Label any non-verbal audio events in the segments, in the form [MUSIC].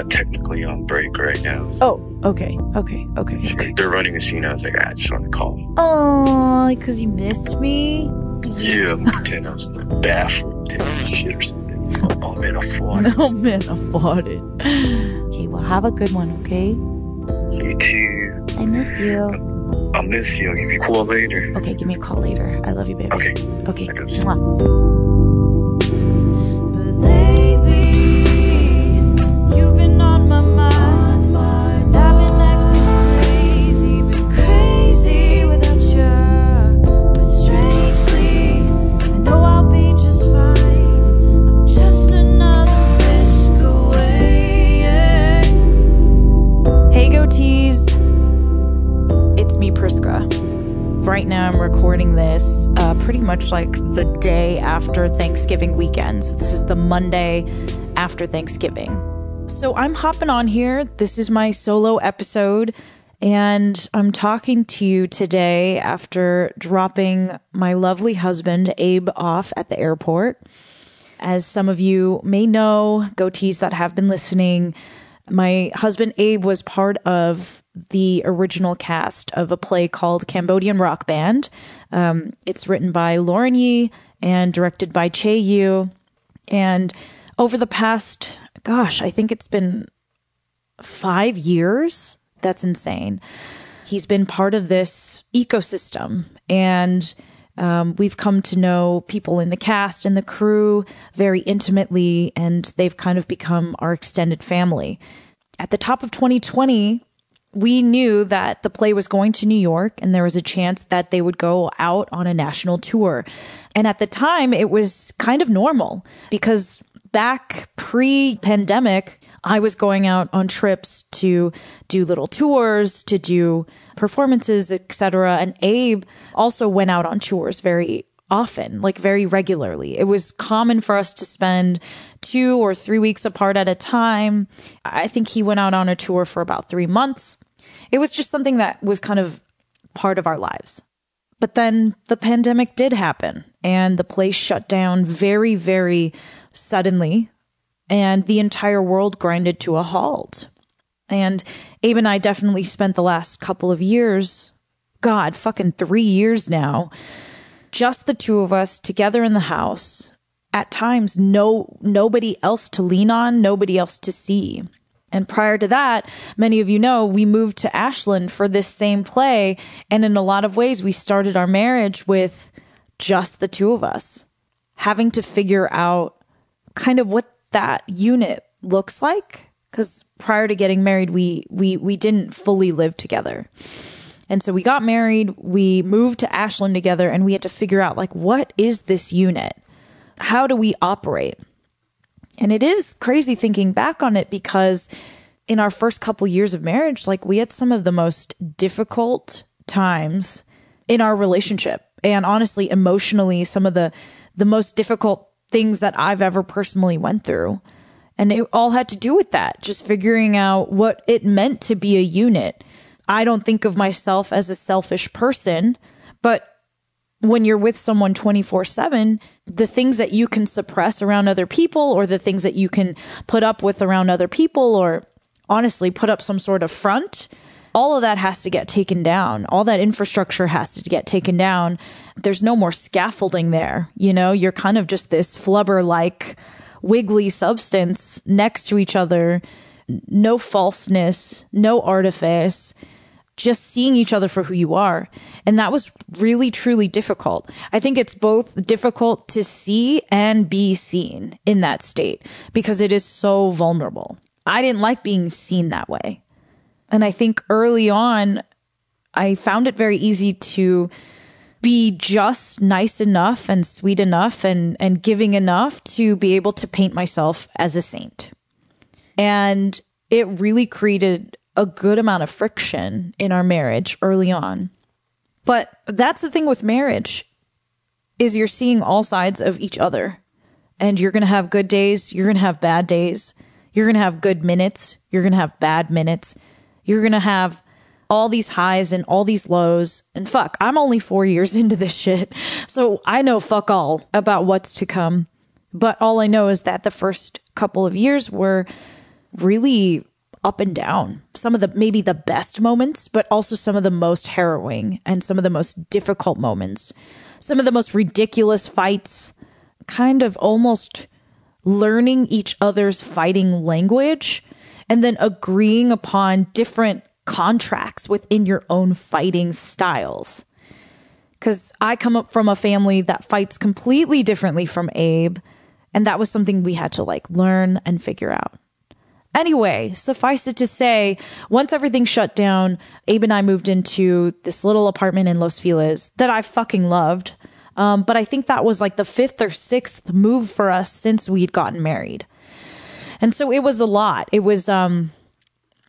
not technically on break right now. Oh, okay, okay, okay, okay. They're running a scene. I was like, ah, I just want to call. Oh, because you missed me. Yeah, [LAUGHS] I'm pretending I was in the bathroom taking shit or something. Oh man, I fought. [LAUGHS] Oh man, I it. Okay, well, have a good one, okay? You too. I miss you. I'll miss you. I'll give you a call later. Okay, give me a call later. I love you, baby. Okay. Okay. Mwah. Much like the day after Thanksgiving weekend. So, this is the Monday after Thanksgiving. So, I'm hopping on here. This is my solo episode, and I'm talking to you today after dropping my lovely husband, Abe, off at the airport. As some of you may know, goatees that have been listening, my husband Abe was part of the original cast of a play called Cambodian Rock Band. Um, it's written by Lauren Yee and directed by Chay Yew. And over the past, gosh, I think it's been five years. That's insane. He's been part of this ecosystem and um, we've come to know people in the cast and the crew very intimately, and they've kind of become our extended family. At the top of 2020, we knew that the play was going to New York and there was a chance that they would go out on a national tour. And at the time, it was kind of normal because back pre pandemic, I was going out on trips to do little tours, to do performances, etc. And Abe also went out on tours very often, like very regularly. It was common for us to spend two or three weeks apart at a time. I think he went out on a tour for about three months. It was just something that was kind of part of our lives. But then the pandemic did happen and the place shut down very, very suddenly and the entire world grinded to a halt. And Abe and I definitely spent the last couple of years, God, fucking three years now, just the two of us together in the house. At times, no, nobody else to lean on, nobody else to see. And prior to that, many of you know, we moved to Ashland for this same play. And in a lot of ways, we started our marriage with just the two of us having to figure out kind of what that unit looks like. Cause prior to getting married, we, we, we didn't fully live together. And so we got married, we moved to Ashland together and we had to figure out like, what is this unit? How do we operate? And it is crazy thinking back on it because in our first couple years of marriage, like we had some of the most difficult times in our relationship. And honestly, emotionally, some of the, the most difficult things that I've ever personally went through. And it all had to do with that, just figuring out what it meant to be a unit. I don't think of myself as a selfish person, but when you're with someone 24 7, the things that you can suppress around other people or the things that you can put up with around other people or honestly put up some sort of front, all of that has to get taken down. All that infrastructure has to get taken down. There's no more scaffolding there. You know, you're kind of just this flubber like wiggly substance next to each other. No falseness, no artifice just seeing each other for who you are. And that was really, truly difficult. I think it's both difficult to see and be seen in that state because it is so vulnerable. I didn't like being seen that way. And I think early on, I found it very easy to be just nice enough and sweet enough and, and giving enough to be able to paint myself as a saint. And it really created a good amount of friction in our marriage early on. But that's the thing with marriage is you're seeing all sides of each other. And you're going to have good days, you're going to have bad days. You're going to have good minutes, you're going to have bad minutes. You're going to have all these highs and all these lows. And fuck, I'm only 4 years [LAUGHS] into this shit. So I know fuck all about what's to come. But all I know is that the first couple of years were really up and down. Some of the maybe the best moments, but also some of the most harrowing and some of the most difficult moments. Some of the most ridiculous fights, kind of almost learning each other's fighting language and then agreeing upon different contracts within your own fighting styles. Because I come up from a family that fights completely differently from Abe. And that was something we had to like learn and figure out. Anyway, suffice it to say, once everything shut down, Abe and I moved into this little apartment in Los Feliz that I fucking loved. Um, but I think that was like the fifth or sixth move for us since we'd gotten married. And so it was a lot. It was, um,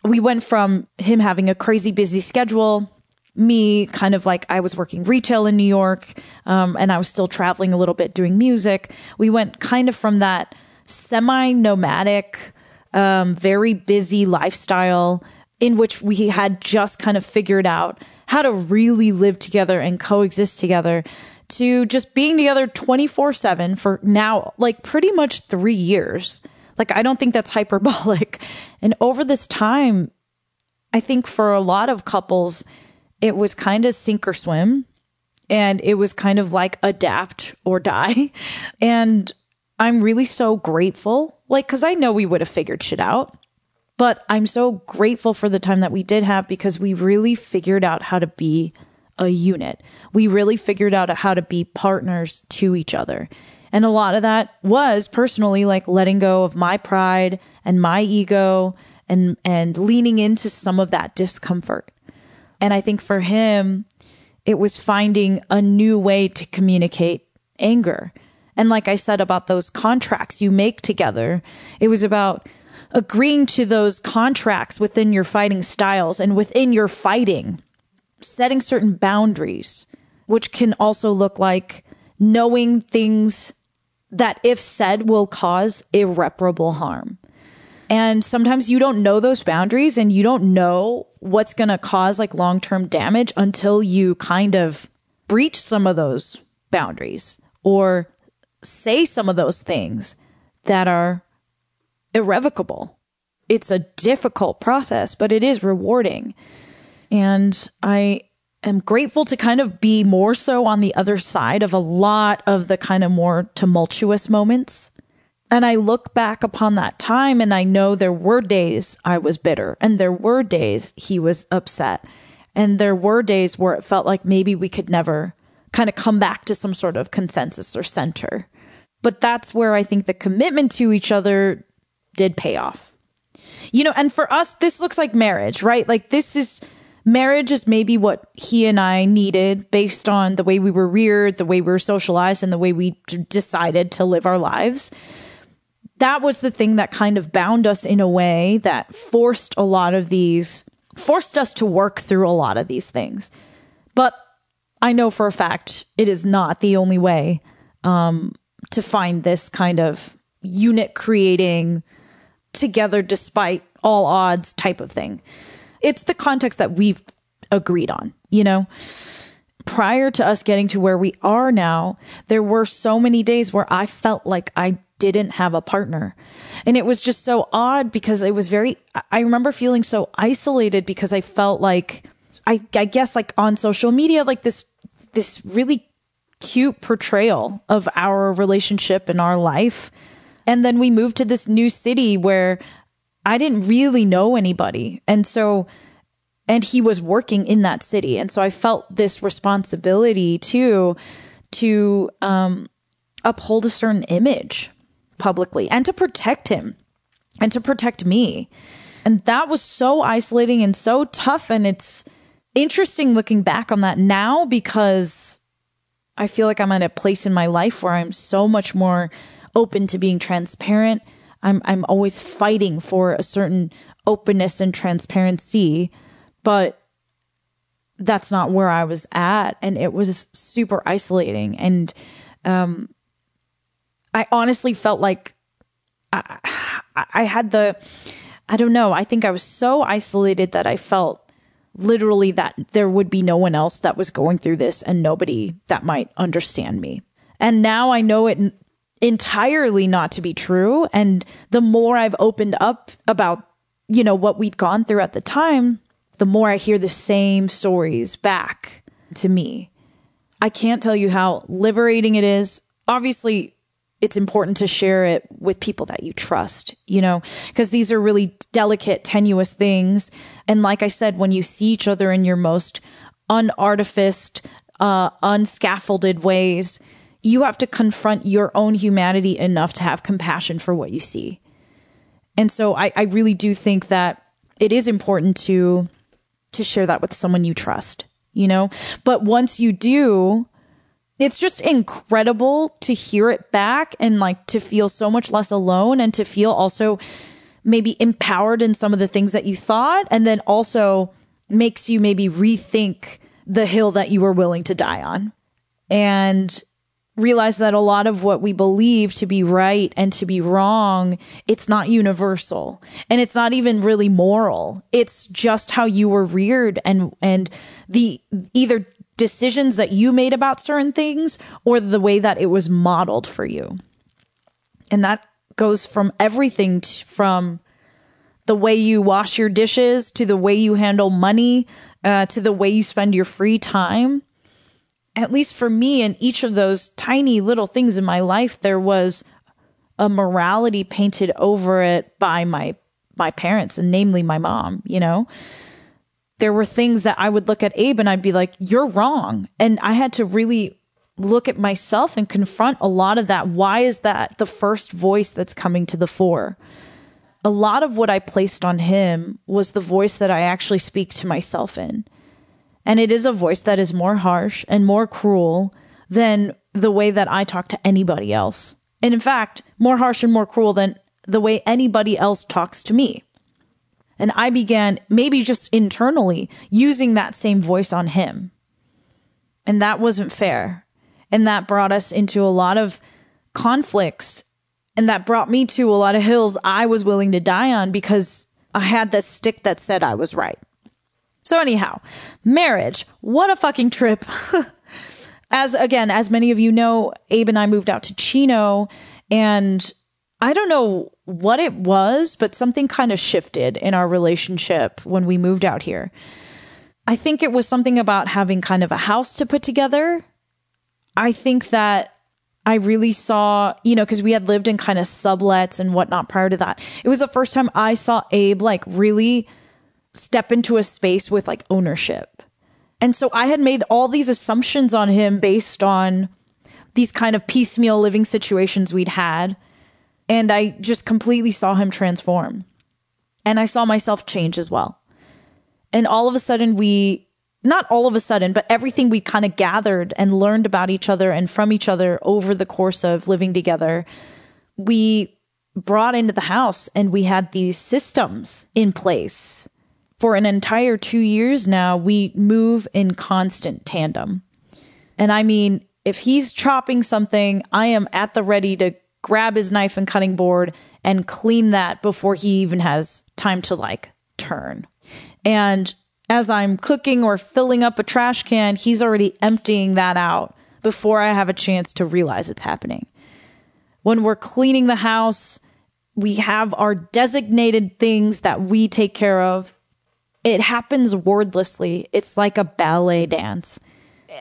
we went from him having a crazy busy schedule, me kind of like I was working retail in New York, um, and I was still traveling a little bit doing music. We went kind of from that semi nomadic, um, very busy lifestyle in which we had just kind of figured out how to really live together and coexist together to just being together 24 7 for now, like pretty much three years. Like, I don't think that's [LAUGHS] hyperbolic. And over this time, I think for a lot of couples, it was kind of sink or swim. And it was kind of like adapt or die. [LAUGHS] And I'm really so grateful. Like, cause I know we would have figured shit out. But I'm so grateful for the time that we did have because we really figured out how to be a unit. We really figured out how to be partners to each other. And a lot of that was personally like letting go of my pride and my ego and, and leaning into some of that discomfort. And I think for him, it was finding a new way to communicate anger. And like I said about those contracts you make together, it was about agreeing to those contracts within your fighting styles and within your fighting, setting certain boundaries, which can also look like knowing things that, if said, will cause irreparable harm. And sometimes you don't know those boundaries and you don't know what's going to cause like long term damage until you kind of breach some of those boundaries or say some of those things that are irrevocable. It's a difficult process, but it is rewarding. And I am grateful to kind of be more so on the other side of a lot of the kind of more tumultuous moments. And I look back upon that time and I know there were days I was bitter and there were days he was upset. And there were days where it felt like maybe we could never kind of come back to some sort of consensus or center. But that's where I think the commitment to each other did pay off. You know, and for us, this looks like marriage, right? Like this is marriage is maybe what he and I needed based on the way we were reared, the way we were socialized, and the way we d- decided to live our lives. That was the thing that kind of bound us in a way that forced a lot of these, forced us to work through a lot of these things. But I know for a fact it is not the only way um, to find this kind of unit creating together despite all odds type of thing it's the context that we've agreed on, you know? Prior to us getting to where we are now, there were so many days where I felt like I didn't have a partner. And it was just so odd because it was very, I remember feeling so isolated because I felt like, I, I guess like on social media, like this, this really cute portrayal of our relationship and our life. And then we moved to this new city where I didn't really know anybody. And so, and he was working in that city. And so I felt this responsibility too to um, uphold a certain image publicly and to protect him and to protect me. And that was so isolating and so tough. And it's interesting looking back on that now because I feel like I'm at a place in my life where I'm so much more open to being transparent. I'm I'm always fighting for a certain openness and transparency, but that's not where I was at and it was super isolating. And um I honestly felt like I, I had the I don't know, I think I was so isolated that I felt literally that there would be no one else that was going through this and nobody that might understand me. And now I know it entirely not to be true. And the more I've opened up about, you know, what we'd gone through at the time, the more I hear the same stories back to me. I can't tell you how liberating it is. Obviously, it's important to share it with people that you trust, you know, because these are really delicate, tenuous things. And like I said, when you see each other in your most unartificed, uh, unscaffolded ways, you have to confront your own humanity enough to have compassion for what you see. And so I, I really do think that it is important to to share that with someone you trust, you know? But once you do, it's just incredible to hear it back and like to feel so much less alone and to feel also maybe empowered in some of the things that you thought and then also makes you maybe rethink the hill that you were willing to die on. And realize that a lot of what we believe to be right and to be wrong, it's not universal and it's not even really moral. It's just how you were reared and, and the either decisions that you made about certain things or the way that it was modeled for you. And that goes from everything t- from the way you wash your dishes to the way you handle money uh, to the way you spend your free time at least for me, in each of those tiny little things in my life, there was a morality painted over it by my my parents and namely my mom, you know. There were things that I would look at Abe and I'd be like, "You're wrong." And I had to really look at myself and confront a lot of that. Why is that the first voice that's coming to the fore? A lot of what I placed on him was the voice that I actually speak to myself in. And it is a voice that is more harsh and more cruel than the way that I talk to anybody else. And in fact, more harsh and more cruel than the way anybody else talks to me. And I began, maybe just internally, using that same voice on him. And that wasn't fair. And that brought us into a lot of conflicts. And that brought me to a lot of hills I was willing to die on because I had this stick that said I was right. So anyhow, marriage, what a fucking trip. [LAUGHS] as again, as many of you know, Abe and I moved out to Chino and I don't know what it was, but something kind of shifted in our relationship when we moved out here. I think it was something about having kind of a house to put together. I think that I really saw, you know, because we had lived in kind of sublets and whatnot prior to that. It was the first time I saw Abe like really step into a space with like ownership. And so I had made all these assumptions on him based on these kind of piecemeal living situations we'd had. And I just completely saw him transform. And I saw myself change as well. And all of a sudden, we, not all of a sudden, but everything we kind of gathered and learned about each other and from each other over the course of living together, we brought into the house and we had these systems in place for an entire two years now, we move in constant tandem. And I mean, if he's chopping something, I am at the ready to grab his knife and cutting board and clean that before he even has time to like turn. And as I'm cooking or filling up a trash can, he's already emptying that out before I have a chance to realize it's happening. When we're cleaning the house, we have our designated things that we take care of it happens wordlessly. It's like a ballet dance.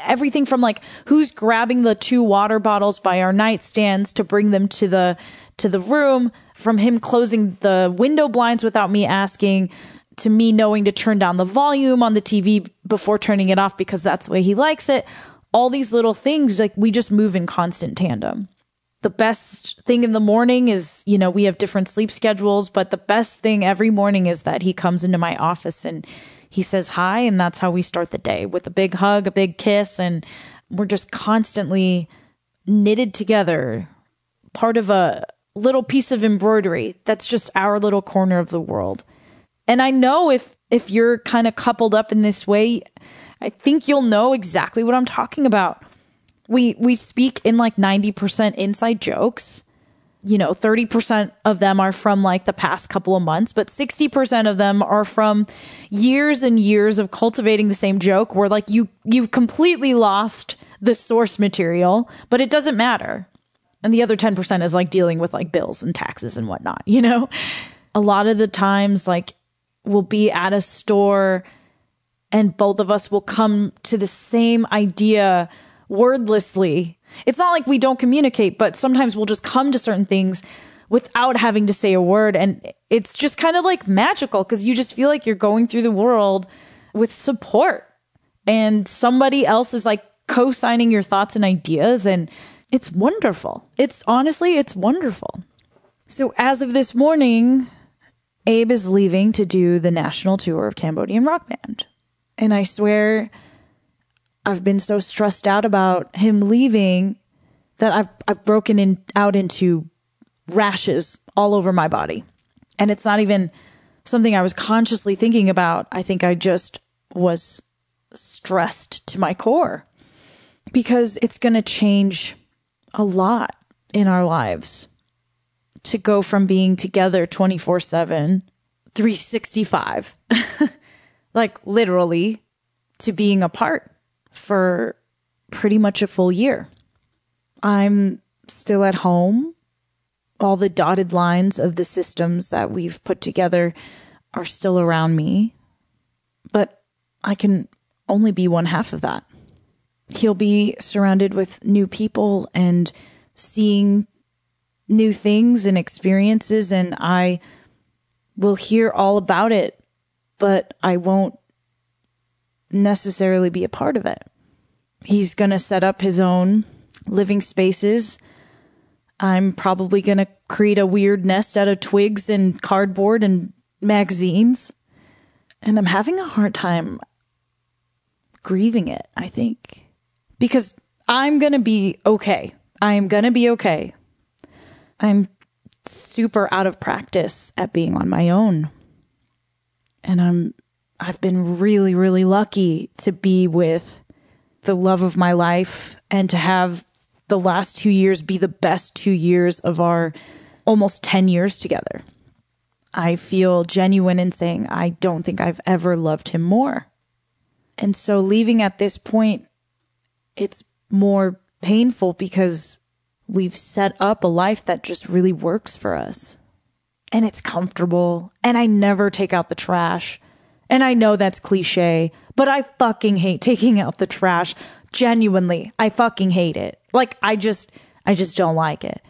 Everything from like who's grabbing the two water bottles by our nightstands to bring them to the to the room, from him closing the window blinds without me asking, to me knowing to turn down the volume on the TV before turning it off because that's the way he likes it. All these little things, like we just move in constant tandem the best thing in the morning is, you know, we have different sleep schedules, but the best thing every morning is that he comes into my office and he says hi. And that's how we start the day with a big hug, a big kiss. And we're just constantly knitted together, part of a little piece of embroidery. That's just our little corner of the world. And I know if, if you're kind of coupled up in this way, I think you'll know exactly what I'm talking about. We we speak in like 90% inside jokes. You know 30% of them are from like the past couple of months but 60% of them are from years and years of cultivating the same joke where like you you've completely lost the source material but it doesn't matter. And the other 10% is like dealing with like bills and taxes and whatnot, [LAUGHS] you know? A lot of the times, like, we'll be at a store and both of us will come to the same idea wordlessly. It's not like we don't communicate, but sometimes we'll just come to certain things without having to say a word. And it's just kind of like magical because you just feel like you're going through the world with support and somebody else is like co signing your thoughts and ideas. And it's wonderful. It's honestly, it's wonderful. So as of this morning, Abe is leaving to do the national tour of Cambodian Rock Band. And I swear I've been so stressed out about him leaving that I've I've broken in, out into rashes all over my body. And it's not even something I was consciously thinking about. I think I just was stressed to my core because it's going to change a lot in our lives to go from being together 24 7, 365, [LAUGHS] like literally, to being apart for pretty much a full year. I'm still at home. All the dotted lines of the systems that we've put together are still around me, but I can only be one half of that. He'll be surrounded with new people and seeing new things and experiences, and I will hear all about it, but I won't necessarily be a part of it. He's going to set up his own living spaces. I'm probably going to create a weird nest out of twigs and cardboard and magazines. And I'm having a hard time grieving it, I think. Because I'm going to be okay. I'm going to be okay. I'm super out of practice at being on my own. And I'm I've been really really lucky to be with the love of my life and to have the last 2 years be the best 2 years of our almost 10 years together. I feel genuine in saying I don't think I've ever loved him more. And so leaving at this point, it's more painful because we've set up a life that just really works for us. And it's comfortable. And I never take out the trash. And I know that's cliche, but I fucking hate taking out the trash. Genuinely, I fucking hate it. Like, I just, I just don't like it.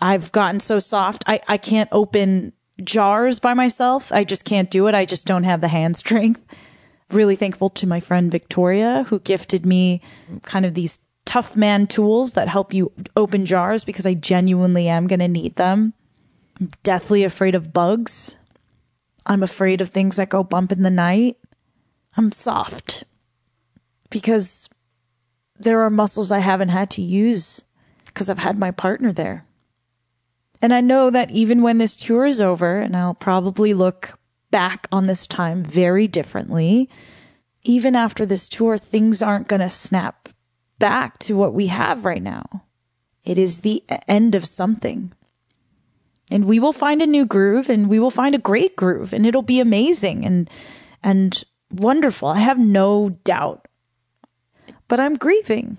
I've gotten so soft. I, I can't open jars by myself. I just can't do it. I just don't have the hand strength really thankful to my friend Victoria, who gifted me kind of these tough man tools that help you open jars because I genuinely am going to need them. I'm deathly afraid of bugs. I'm afraid of things that go bump in the night. I'm soft because there are muscles I haven't had to use because I've had my partner there. And I know that even when this tour is over, and I'll probably look back on this time very differently. Even after this tour, things aren't going to snap back to what we have right now. It is the end of something. And we will find a new groove and we will find a great groove and it'll be amazing and, and wonderful. I have no doubt. But I'm grieving.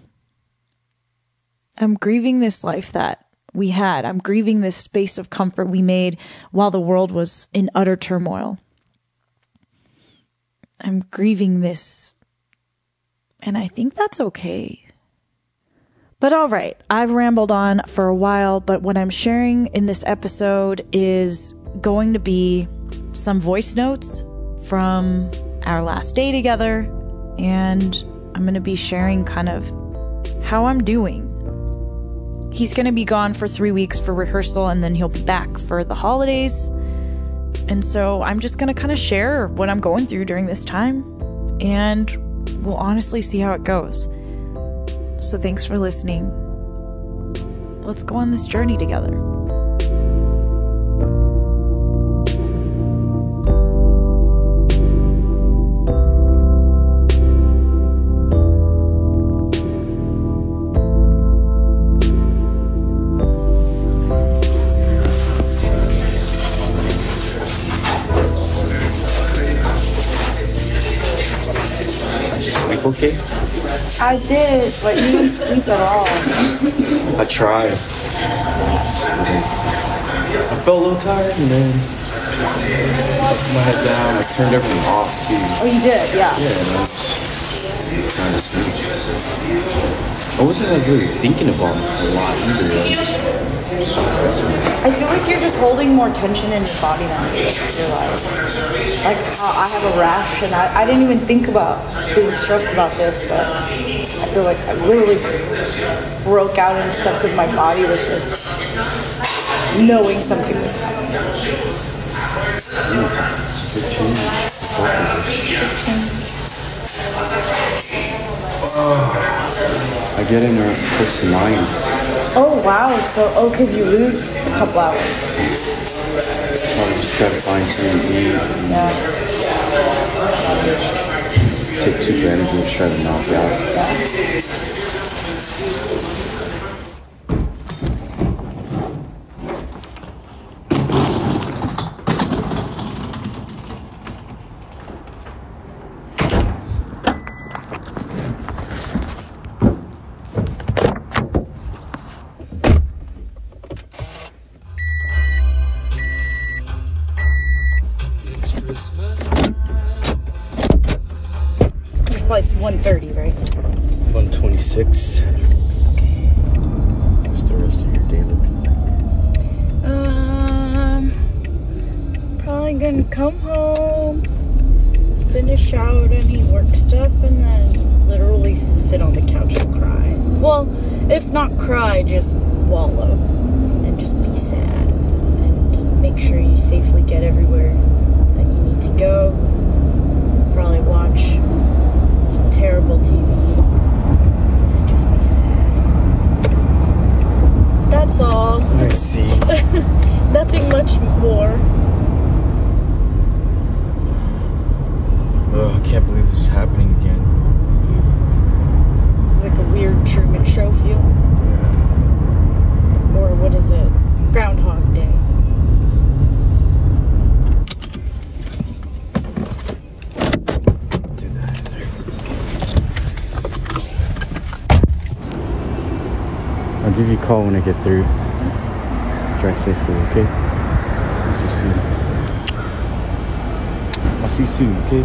I'm grieving this life that we had. I'm grieving this space of comfort we made while the world was in utter turmoil. I'm grieving this. And I think that's okay. But all right, I've rambled on for a while, but what I'm sharing in this episode is going to be some voice notes from our last day together. And I'm going to be sharing kind of how I'm doing He's going to be gone for three weeks for rehearsal and then he'll be back for the holidays. And so I'm just going to kind of share what I'm going through during this time and we'll honestly see how it goes. So thanks for listening. Let's go on this journey together. okay? I did, but you didn't sleep at all. I tried. I felt a little tired and then I put my head down. I turned everything off too. Oh, you did, yeah. Yeah, and I was trying to sleep. I wasn't like really thinking about it a lot either. I feel like you're just holding more tension in your body than you realize. Like how I have a rash, and I, I didn't even think about being stressed about this, but I feel like I literally broke out into stuff because my body was just knowing something was coming. Good change. I get in there close to nine. Oh wow! So oh, cause you lose a couple hours. So I just try to find something to eat and Yeah, take two advantage and just try to knock it out. yeah. Your flight's 1.30, right? 126. Okay. What's the rest of your day looking like? Um, probably gonna come home, finish out any work stuff, and then literally sit on the couch and cry. Well, if not cry, just wallow and just be sad and make sure you safely get everywhere that you need to go. Probably watch some terrible TV and just be sad. That's all. I see. [LAUGHS] Nothing much more. Oh, I can't believe this is happening again. It's like a weird Truman Show feel. Yeah. Or what is it? Groundhog Day. Do that. I'll give you a call when I get through. Drive safely, okay? I'll see you soon. I'll see you soon, okay?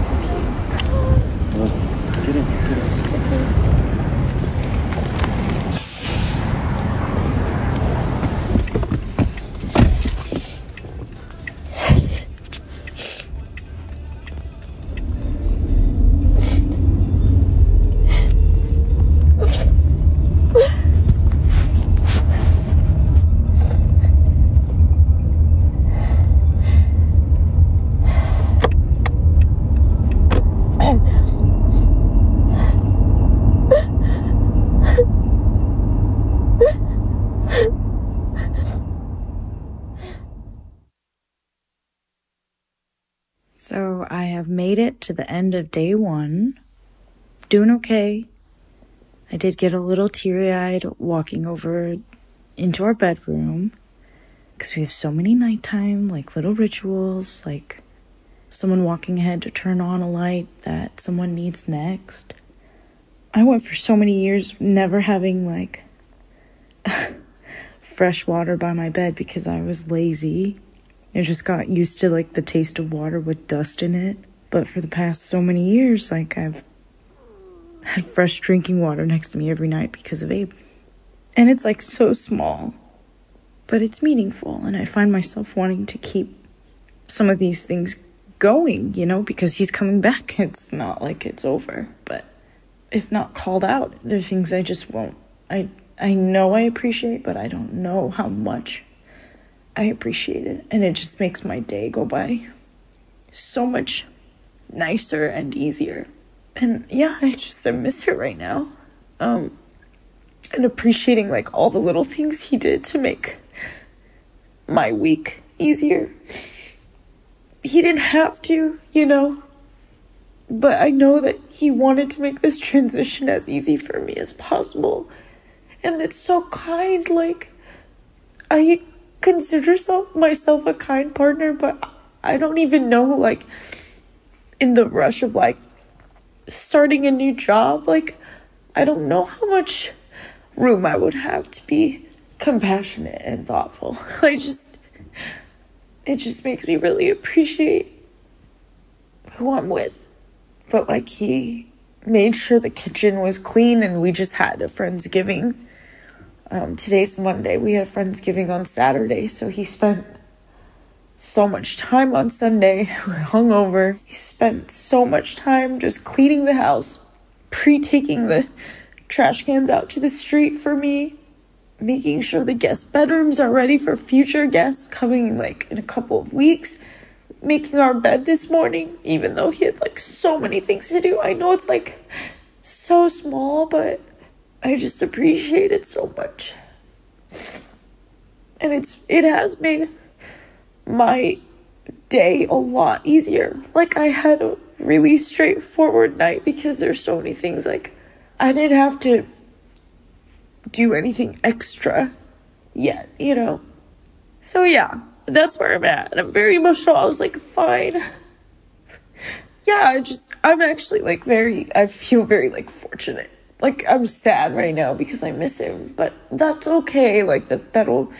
Made it to the end of day one. Doing okay. I did get a little teary eyed walking over into our bedroom because we have so many nighttime, like little rituals, like someone walking ahead to turn on a light that someone needs next. I went for so many years never having like [LAUGHS] fresh water by my bed because I was lazy. I just got used to like the taste of water with dust in it. But for the past so many years, like I've had fresh drinking water next to me every night because of Abe. And it's like so small, but it's meaningful. And I find myself wanting to keep some of these things going, you know, because he's coming back. [LAUGHS] It's not like it's over. But if not called out, there are things I just won't. I I know I appreciate, but I don't know how much I appreciate it. And it just makes my day go by so much nicer and easier. And yeah, I just I miss her right now. Um and appreciating like all the little things he did to make my week easier. He didn't have to, you know. But I know that he wanted to make this transition as easy for me as possible. And it's so kind like I consider so, myself a kind partner, but I don't even know, like, in the rush of like starting a new job, like, I don't know how much room I would have to be compassionate and thoughtful. [LAUGHS] I just, it just makes me really appreciate who I'm with. But like he made sure the kitchen was clean and we just had a Friendsgiving. Um, today's Monday. We had Friendsgiving on Saturday, so he spent so much time on Sunday. [LAUGHS] We're hungover. He spent so much time just cleaning the house, pre taking the trash cans out to the street for me, making sure the guest bedrooms are ready for future guests coming like in a couple of weeks, making our bed this morning, even though he had like so many things to do. I know it's like so small, but I just appreciate it so much. And it's it has made my day a lot easier. Like I had a really straightforward night because there's so many things like I didn't have to do anything extra yet, you know. So yeah, that's where I'm at. I'm very emotional. I was like, fine. [LAUGHS] yeah, I just I'm actually like very I feel very like fortunate. Like I'm sad right now because I miss him, but that's okay. Like that that'll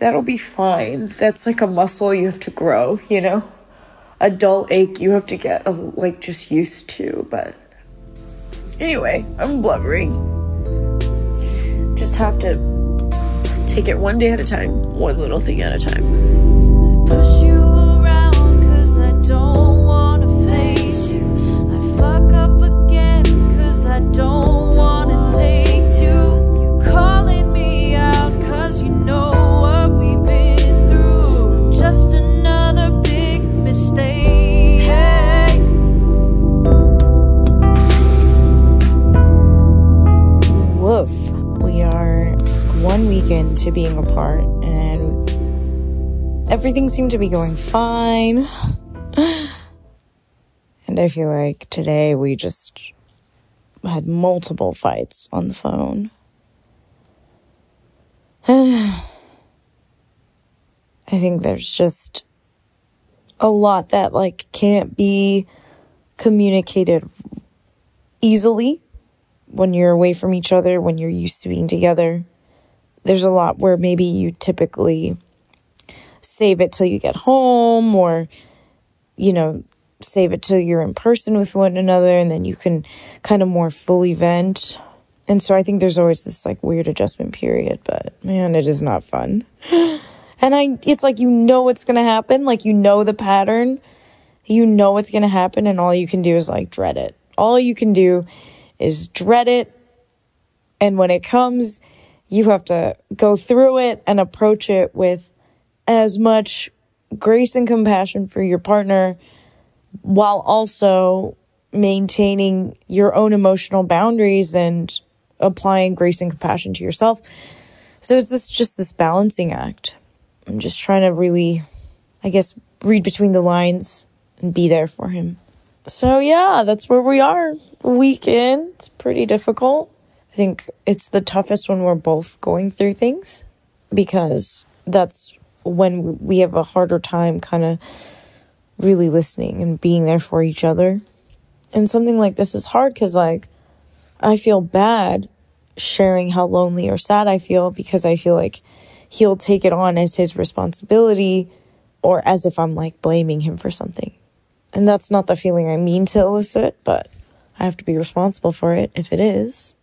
that'll be fine. That's like a muscle you have to grow, you know? A dull ache you have to get uh, like just used to, but anyway, I'm blubbering. Just have to take it one day at a time, one little thing at a time. One week into being apart, and everything seemed to be going fine. [SIGHS] And I feel like today we just had multiple fights on the phone. [SIGHS] I think there's just a lot that like can't be communicated easily when you're away from each other, when you're used to being together. There's a lot where maybe you typically save it till you get home or, you know, save it till you're in person with one another and then you can kind of more fully vent. And so I think there's always this like weird adjustment period, but man, it is not fun. [GASPS] And I, it's like, you know what's going to happen. Like, you know the pattern. You know what's going to happen. And all you can do is like dread it. All you can do is dread it. And when it comes, you have to go through it and approach it with as much grace and compassion for your partner while also maintaining your own emotional boundaries and applying grace and compassion to yourself. So it's this just this balancing act. I'm just trying to really, I guess, read between the lines and be there for him. So yeah, that's where we are. Weekend. It's pretty difficult. I think it's the toughest when we're both going through things because that's when we have a harder time kind of really listening and being there for each other. And something like this is hard because, like, I feel bad sharing how lonely or sad I feel because I feel like he'll take it on as his responsibility or as if I'm like blaming him for something. And that's not the feeling I mean to elicit, but I have to be responsible for it if it is.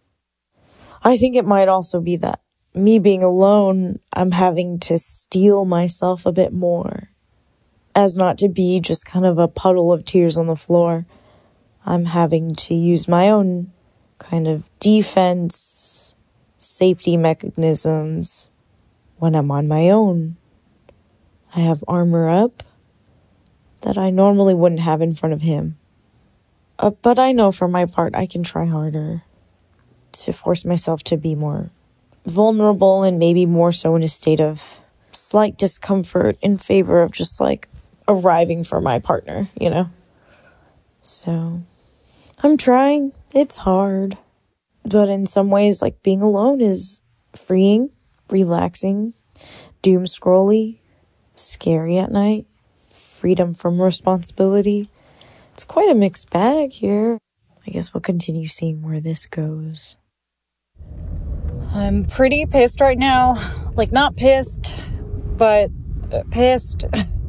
I think it might also be that me being alone, I'm having to steel myself a bit more as not to be just kind of a puddle of tears on the floor. I'm having to use my own kind of defense, safety mechanisms when I'm on my own. I have armor up that I normally wouldn't have in front of him. Uh, but I know for my part, I can try harder to force myself to be more vulnerable and maybe more so in a state of slight discomfort in favor of just like arriving for my partner, you know? So I'm trying. It's hard. But in some ways, like being alone is freeing, relaxing, doom scrolly, scary at night, freedom from responsibility. It's quite a mixed bag here. I guess we'll continue seeing where this goes. I'm pretty pissed right now. Like, not pissed, but uh, pissed.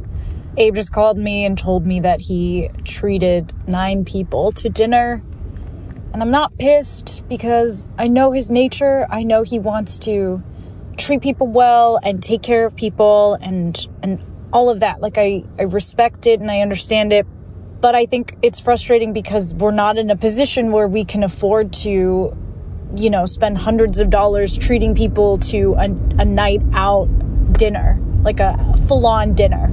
[LAUGHS] Abe just called me and told me that he treated nine people to dinner. And I'm not pissed because I know his nature. I know he wants to treat people well and take care of people and and all of that. Like I, I respect it and I understand it. But I think it's frustrating because we're not in a position where we can afford to, you know, spend hundreds of dollars treating people to a, a night out dinner, like a full on dinner.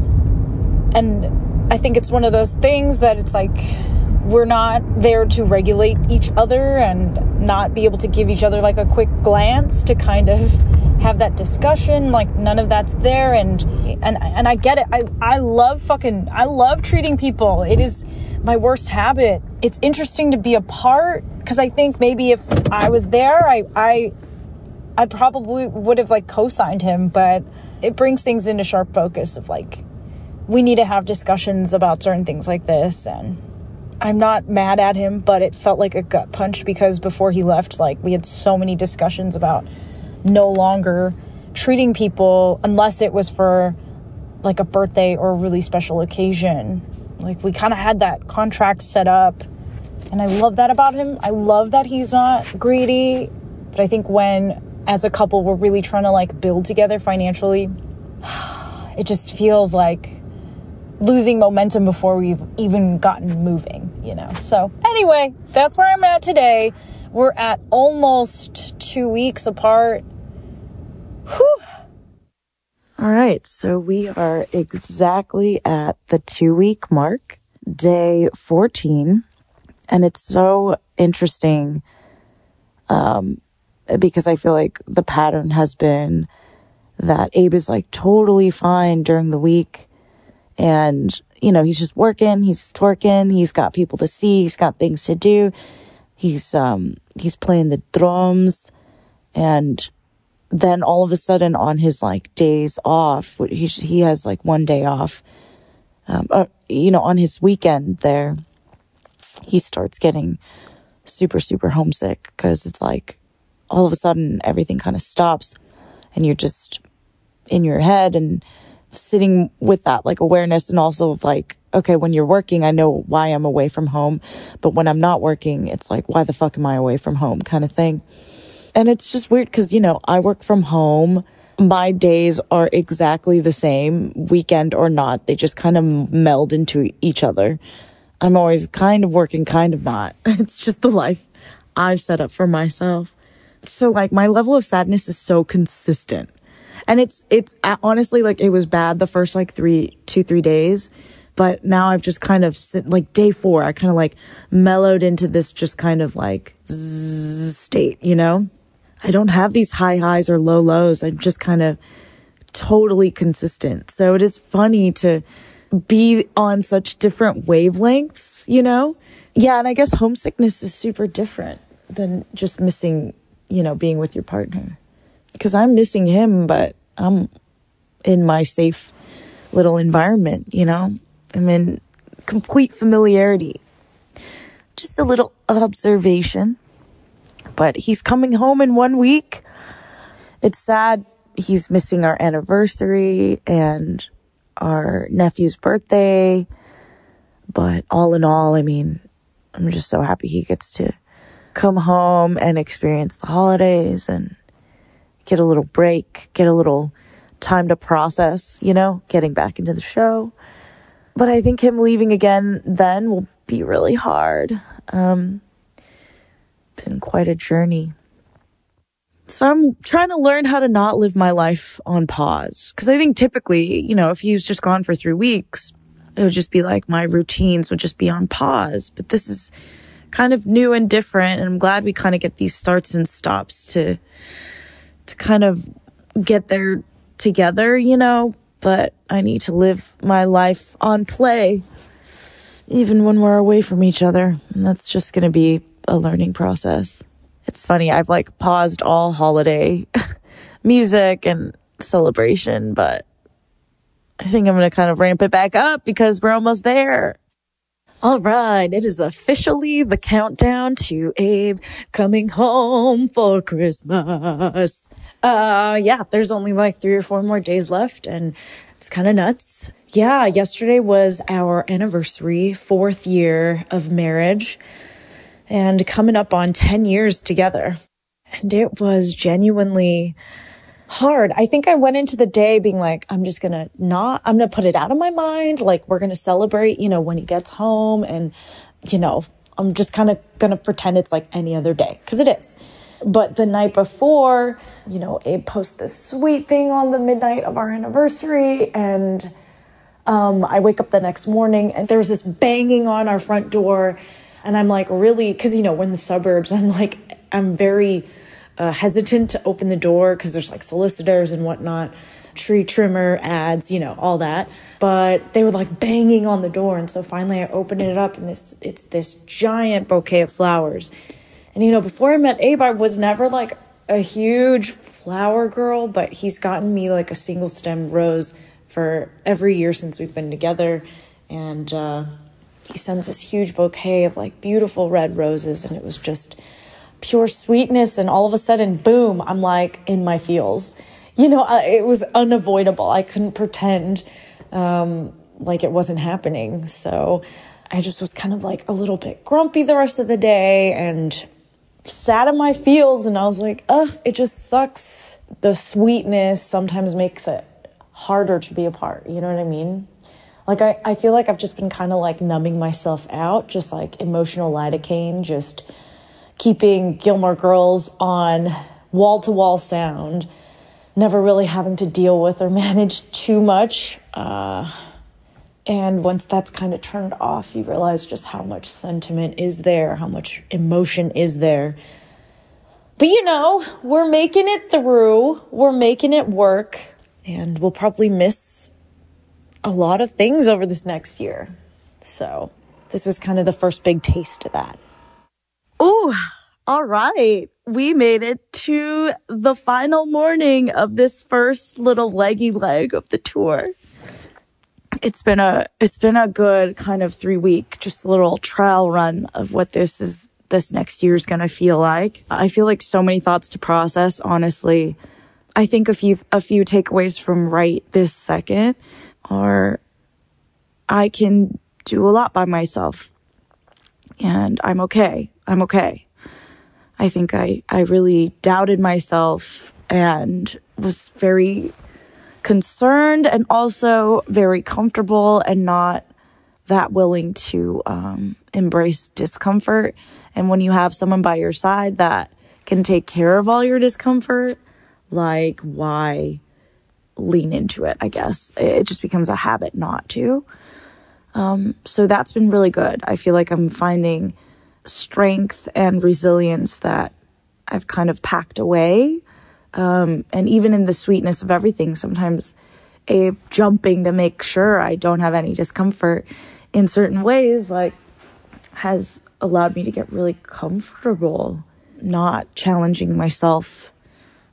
And I think it's one of those things that it's like we're not there to regulate each other and not be able to give each other like a quick glance to kind of have that discussion like none of that's there. And and and I get it. I I love fucking I love treating people. It is my worst habit. It's interesting to be a part cuz I think maybe if I was there I I I probably would have like co-signed him. But it brings things into sharp focus of like we need to have discussions about certain things like this. And I'm not mad at him, but it felt like a gut punch because before he left, like we had so many discussions about no longer treating people unless it was for like a birthday or a really special occasion. Like we kind of had that contract set up. And I love that about him. I love that he's not greedy. But I think when as a couple we're really trying to like build together financially, [SIGHS] it just feels like losing momentum before we've even gotten moving, you know. So, anyway, that's where I'm at today. We're at almost 2 weeks apart. Whew. All right, so we are exactly at the two week mark, day 14. And it's so interesting um, because I feel like the pattern has been that Abe is like totally fine during the week. And, you know, he's just working, he's twerking, he's got people to see, he's got things to do. He's, um, he's playing the drums and then all of a sudden on his like days off, he, he has like one day off, um, uh, you know, on his weekend there, he starts getting super, super homesick because it's like all of a sudden everything kind of stops and you're just in your head and sitting with that like awareness and also like, okay, when you're working, I know why I'm away from home. But when I'm not working, it's like, why the fuck am I away from home kind of thing. And it's just weird because, you know, I work from home. My days are exactly the same, weekend or not. They just kind of meld into each other. I'm always kind of working, kind of not. [LAUGHS] It's just the life I've set up for myself. So like my level of sadness is so consistent. And it's, it's honestly like it was bad the first like three, two, three days. But now I've just kind of like day four, I kind of like mellowed into this just kind of like state, you know? I don't have these high highs or low lows. I'm just kind of totally consistent. So it is funny to be on such different wavelengths, you know? Yeah. And I guess homesickness is super different than just missing, you know, being with your partner because I'm missing him, but I'm in my safe little environment, you know? I'm in complete familiarity. Just a little observation. But he's coming home in one week. It's sad. He's missing our anniversary and our nephew's birthday. But all in all, I mean, I'm just so happy he gets to come home and experience the holidays and get a little break, get a little time to process, you know, getting back into the show. But I think him leaving again then will be really hard. Um, been quite a journey. So I'm trying to learn how to not live my life on pause. Cause I think typically, you know, if he was just gone for three weeks, it would just be like my routines would just be on pause. But this is kind of new and different. And I'm glad we kind of get these starts and stops to, to kind of get there together, you know, but I need to live my life on play even when we're away from each other. And that's just going to be a learning process. It's funny. I've like paused all holiday [LAUGHS] music and celebration, but I think I'm going to kind of ramp it back up because we're almost there. All right, it is officially the countdown to Abe coming home for Christmas. Uh, yeah, there's only like three or four more days left and it's kind of nuts. Yeah, yesterday was our anniversary, fourth year of marriage and coming up on 10 years together. And it was genuinely hard. I think I went into the day being like, I'm just gonna not, I'm gonna put it out of my mind. Like, we're gonna celebrate, you know, when he gets home. And, you know, I'm just kind of gonna pretend it's like any other day, because it is. But the night before, you know, Abe posts this sweet thing on the midnight of our anniversary. And um, I wake up the next morning and there's this banging on our front door. And I'm like, really, because, you know, we're in the suburbs. I'm like, I'm very, uh, hesitant to open the door because there's like solicitors and whatnot, tree trimmer ads, you know, all that. But they were like banging on the door, and so finally I open it up, and this it's this giant bouquet of flowers. And you know, before I met Abe, I was never like a huge flower girl, but he's gotten me like a single stem rose for every year since we've been together, and uh, he sends this huge bouquet of like beautiful red roses, and it was just pure sweetness. And all of a sudden boom i'm like in my feels. You know it was unavoidable. I couldn't pretend um, like it wasn't happening. So i just was kind of like a little bit grumpy the rest of the day and sat in my feels and i was like ugh it just sucks the sweetness sometimes makes it harder to be apart you know what i mean like i, I feel like i've just been kind of like numbing myself out just like emotional lidocaine just keeping Gilmore Girls on wall to wall sound, never really having to deal with or [LAUGHS] manage too much. Uh, and once that's kind of turned off, you realize just how much sentiment is there, how much emotion is there. But you know, we're making it through, we're making it work, and we'll probably miss a lot of things over this next year. So, this was kind of the first big taste of that. Ooh, all right. We made it to the final morning of this first little leggy leg of the tour. It's been a it's been a good kind of 3 week just little trial run of what this is this next year is going to feel like. I feel like so many thoughts to process, honestly. I think a few a few takeaways from right this second are I can do a lot by myself and I'm okay. I'm okay. I think I, I really doubted myself and was very concerned and also very comfortable and not that willing to um, embrace discomfort. And when you have someone by your side that can take care of all your discomfort, like why lean into it? I guess it just becomes a habit not to. Um, so that's been really good. I feel like I'm finding strength and resilience that I've kind of packed away. Um, and even in the sweetness of everything, sometimes a jumping to make sure I don't have any discomfort in certain ways, like, has allowed me to get really comfortable not challenging myself.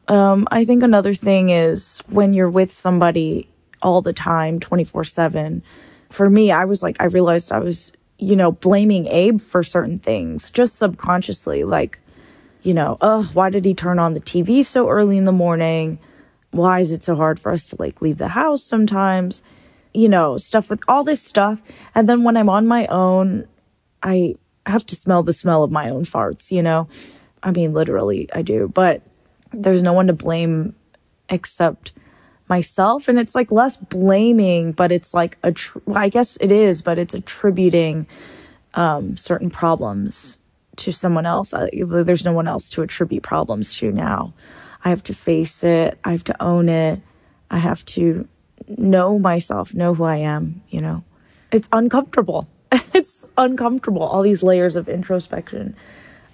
Um, I think another thing is when you're with somebody all the time, 24 7, for me, I was like, I realized I was, you know, blaming Abe for certain things just subconsciously. Like, you know, oh, why did he turn on the TV so early in the morning? Why is it so hard for us to like leave the house sometimes? You know, stuff with all this stuff. And then when I'm on my own, I have to smell the smell of my own farts, you know? I mean, literally, I do. But there's no one to blame except myself and it's like less blaming but it's like a tr- i guess it is but it's attributing um, certain problems to someone else I, there's no one else to attribute problems to now i have to face it i have to own it i have to know myself know who i am you know it's uncomfortable [LAUGHS] it's uncomfortable all these layers of introspection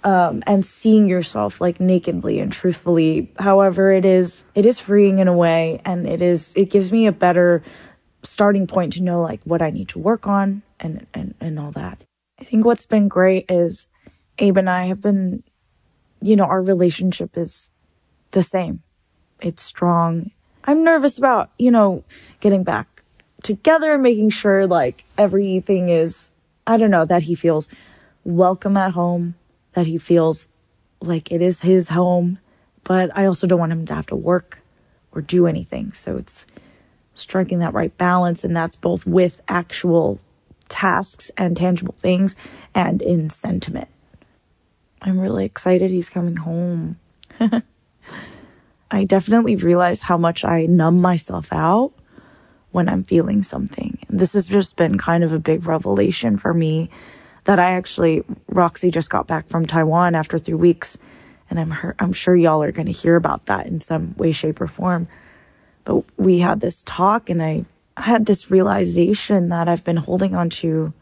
um, and seeing yourself like nakedly and truthfully. However, it is it is freeing in a way, and it is it gives me a better starting point to know like what I need to work on and and and all that. I think what's been great is Abe and I have been, you know, our relationship is the same. It's strong. I'm nervous about, you know, getting back together, and making sure like everything is I don't know, that he feels welcome at home, that he feels like it is his home, but I also don't want him to have to work or do anything. So it's striking that right balance, and that's both with actual tasks and tangible things and in sentiment. I'm really excited he's coming home. [LAUGHS] I definitely realized how much I numb myself out when I'm feeling something. And this has just been kind of a big revelation for me that I actually, Roxy just got back from Taiwan after three weeks. And I'm, I'm sure y'all are going to hear about that in some way, shape, or form. But we had this talk and I had this realization that I've been holding on to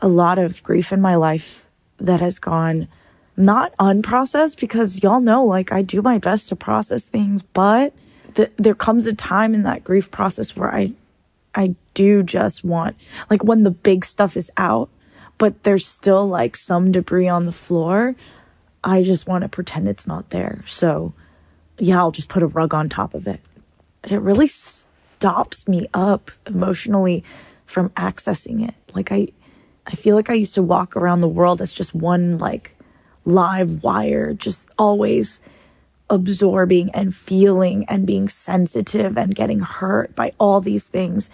a lot of grief in my life that has gone not unprocessed because y'all know, like, I do my best to process things, but th- there comes a time in that grief process where I, I do just want, like, when the big stuff is out, but there's still like some debris on the floor, I just want to pretend it's not there. So, yeah, I'll just put a rug on top of it. It really stops me up emotionally from accessing it. Like, I, I feel like I used to walk around the world as just one, like, live wire, just always absorbing and feeling and being sensitive and getting hurt by all these things.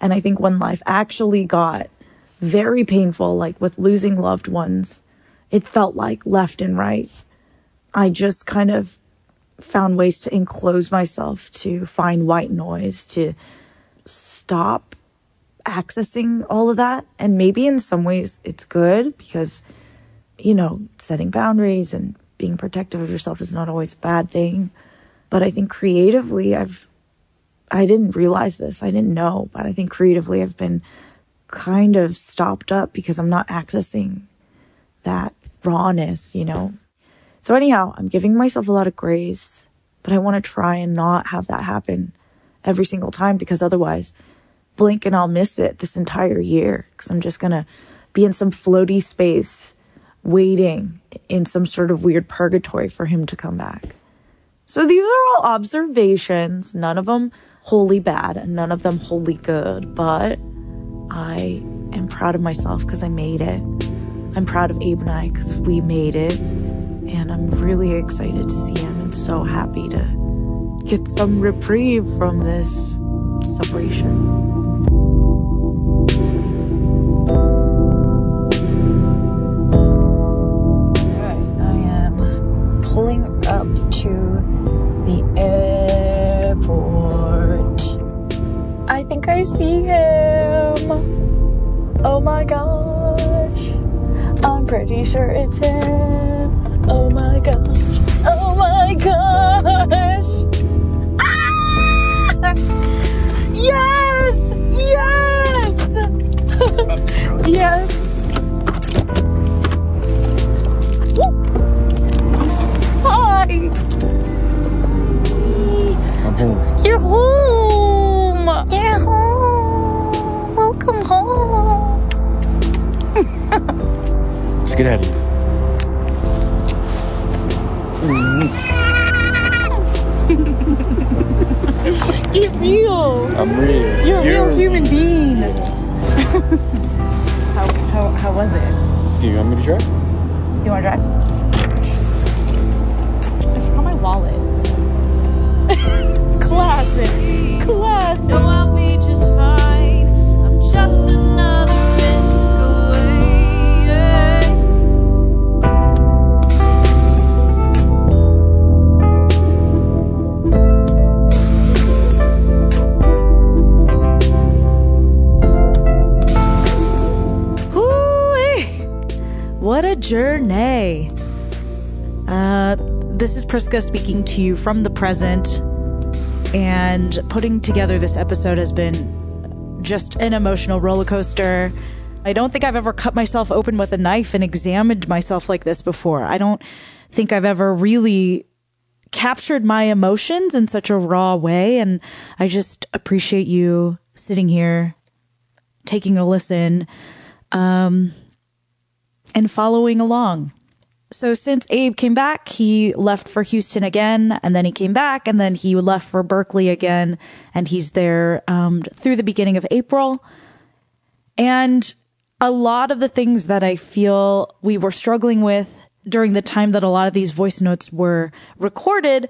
And I think when life actually got very painful, like with losing loved ones, it felt like left and right. I just kind of found ways to enclose myself, to find white noise, to stop accessing all of that. And maybe in some ways it's good because you know, setting boundaries and being protective of yourself is not always a bad thing. But I think creatively, I've, I didn't realize this. I didn't know, but I think creatively, I've been kind of stopped up because I'm not accessing that rawness, you know? So, anyhow, I'm giving myself a lot of grace, but I want to try and not have that happen every single time because otherwise, blink and I'll miss it this entire year because I'm just going to be in some floaty space waiting in some sort of weird purgatory for him to come back. So these are all observations, none of them wholly bad and none of them wholly good, but I am proud of myself because I made it. I'm proud of Abe and I because we made it. And I'm really excited to see him and so happy to get some reprieve from this separation. Pulling up to the airport. I think I see him. Oh my gosh. I'm pretty sure it's him. Oh my gosh. Oh my gosh. Ah! Yes! Yes! [LAUGHS] yes! Let's get out of here. You're real! I'm real. You're a real human being! [LAUGHS] how, how, how was it? Do you want me to try? You wanna drive? I forgot my wallet. [LAUGHS] Classic! Classic! No, I'll be just fine. I'm just another journey. Uh, this is Priska speaking to you from the present. And putting together this episode has been just an emotional roller coaster. I don't think I've ever cut myself open with a knife and examined myself like this before. I don't think I've ever really captured my emotions in such a raw way. And I just appreciate you sitting here, taking a listen um, and following along. So since Abe came back, he left for Houston again, and then he came back, and then he left for Berkeley again, and he's there um, through the beginning of April. And a lot of the things that I feel we were struggling with during the time that a lot of these voice notes were recorded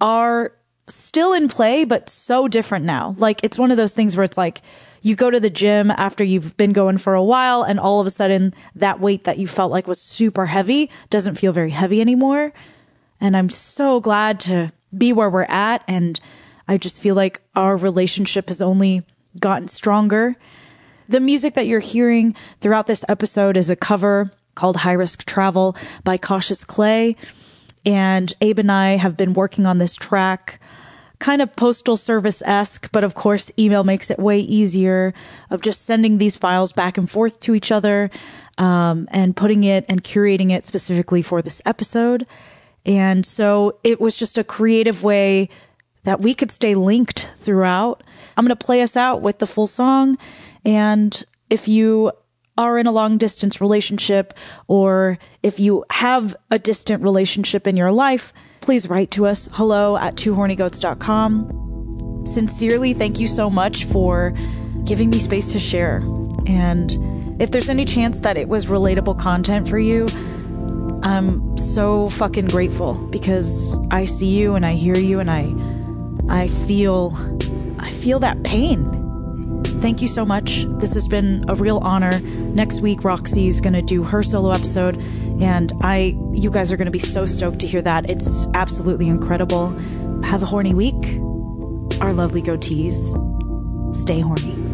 are still in play, but so different now. Like it's one of those things where it's like you go to the gym after you've been going for a while and all of a sudden that weight that you felt like was super heavy doesn't feel very heavy anymore. And I'm so glad to be where we're at. And I just feel like our relationship has only gotten stronger. The music that you're hearing throughout this episode is a cover called High Risk Travel by Cautious Clay. And Abe and I have been working on this track kind of postal service esque, but of course, email makes it way easier of just sending these files back and forth to each other um, and putting it and curating it specifically for this episode. And so it was just a creative way that we could stay linked throughout. I'm going to play us out with the full song. And if you are in a long distance relationship or if you have a distant relationship in your life, please write to us hello at twohornygoats.com. Sincerely, thank you so much for giving me space to share. And if there's any chance that it was relatable content for you, I'm so fucking grateful because I see you and I hear you and I I feel I feel that pain. Thank you so much. This has been a real honor. Next week Roxy is going to do her solo episode and I you guys are going to be so stoked to hear that. It's absolutely incredible. Have a horny week. Our lovely goatees. Stay horny.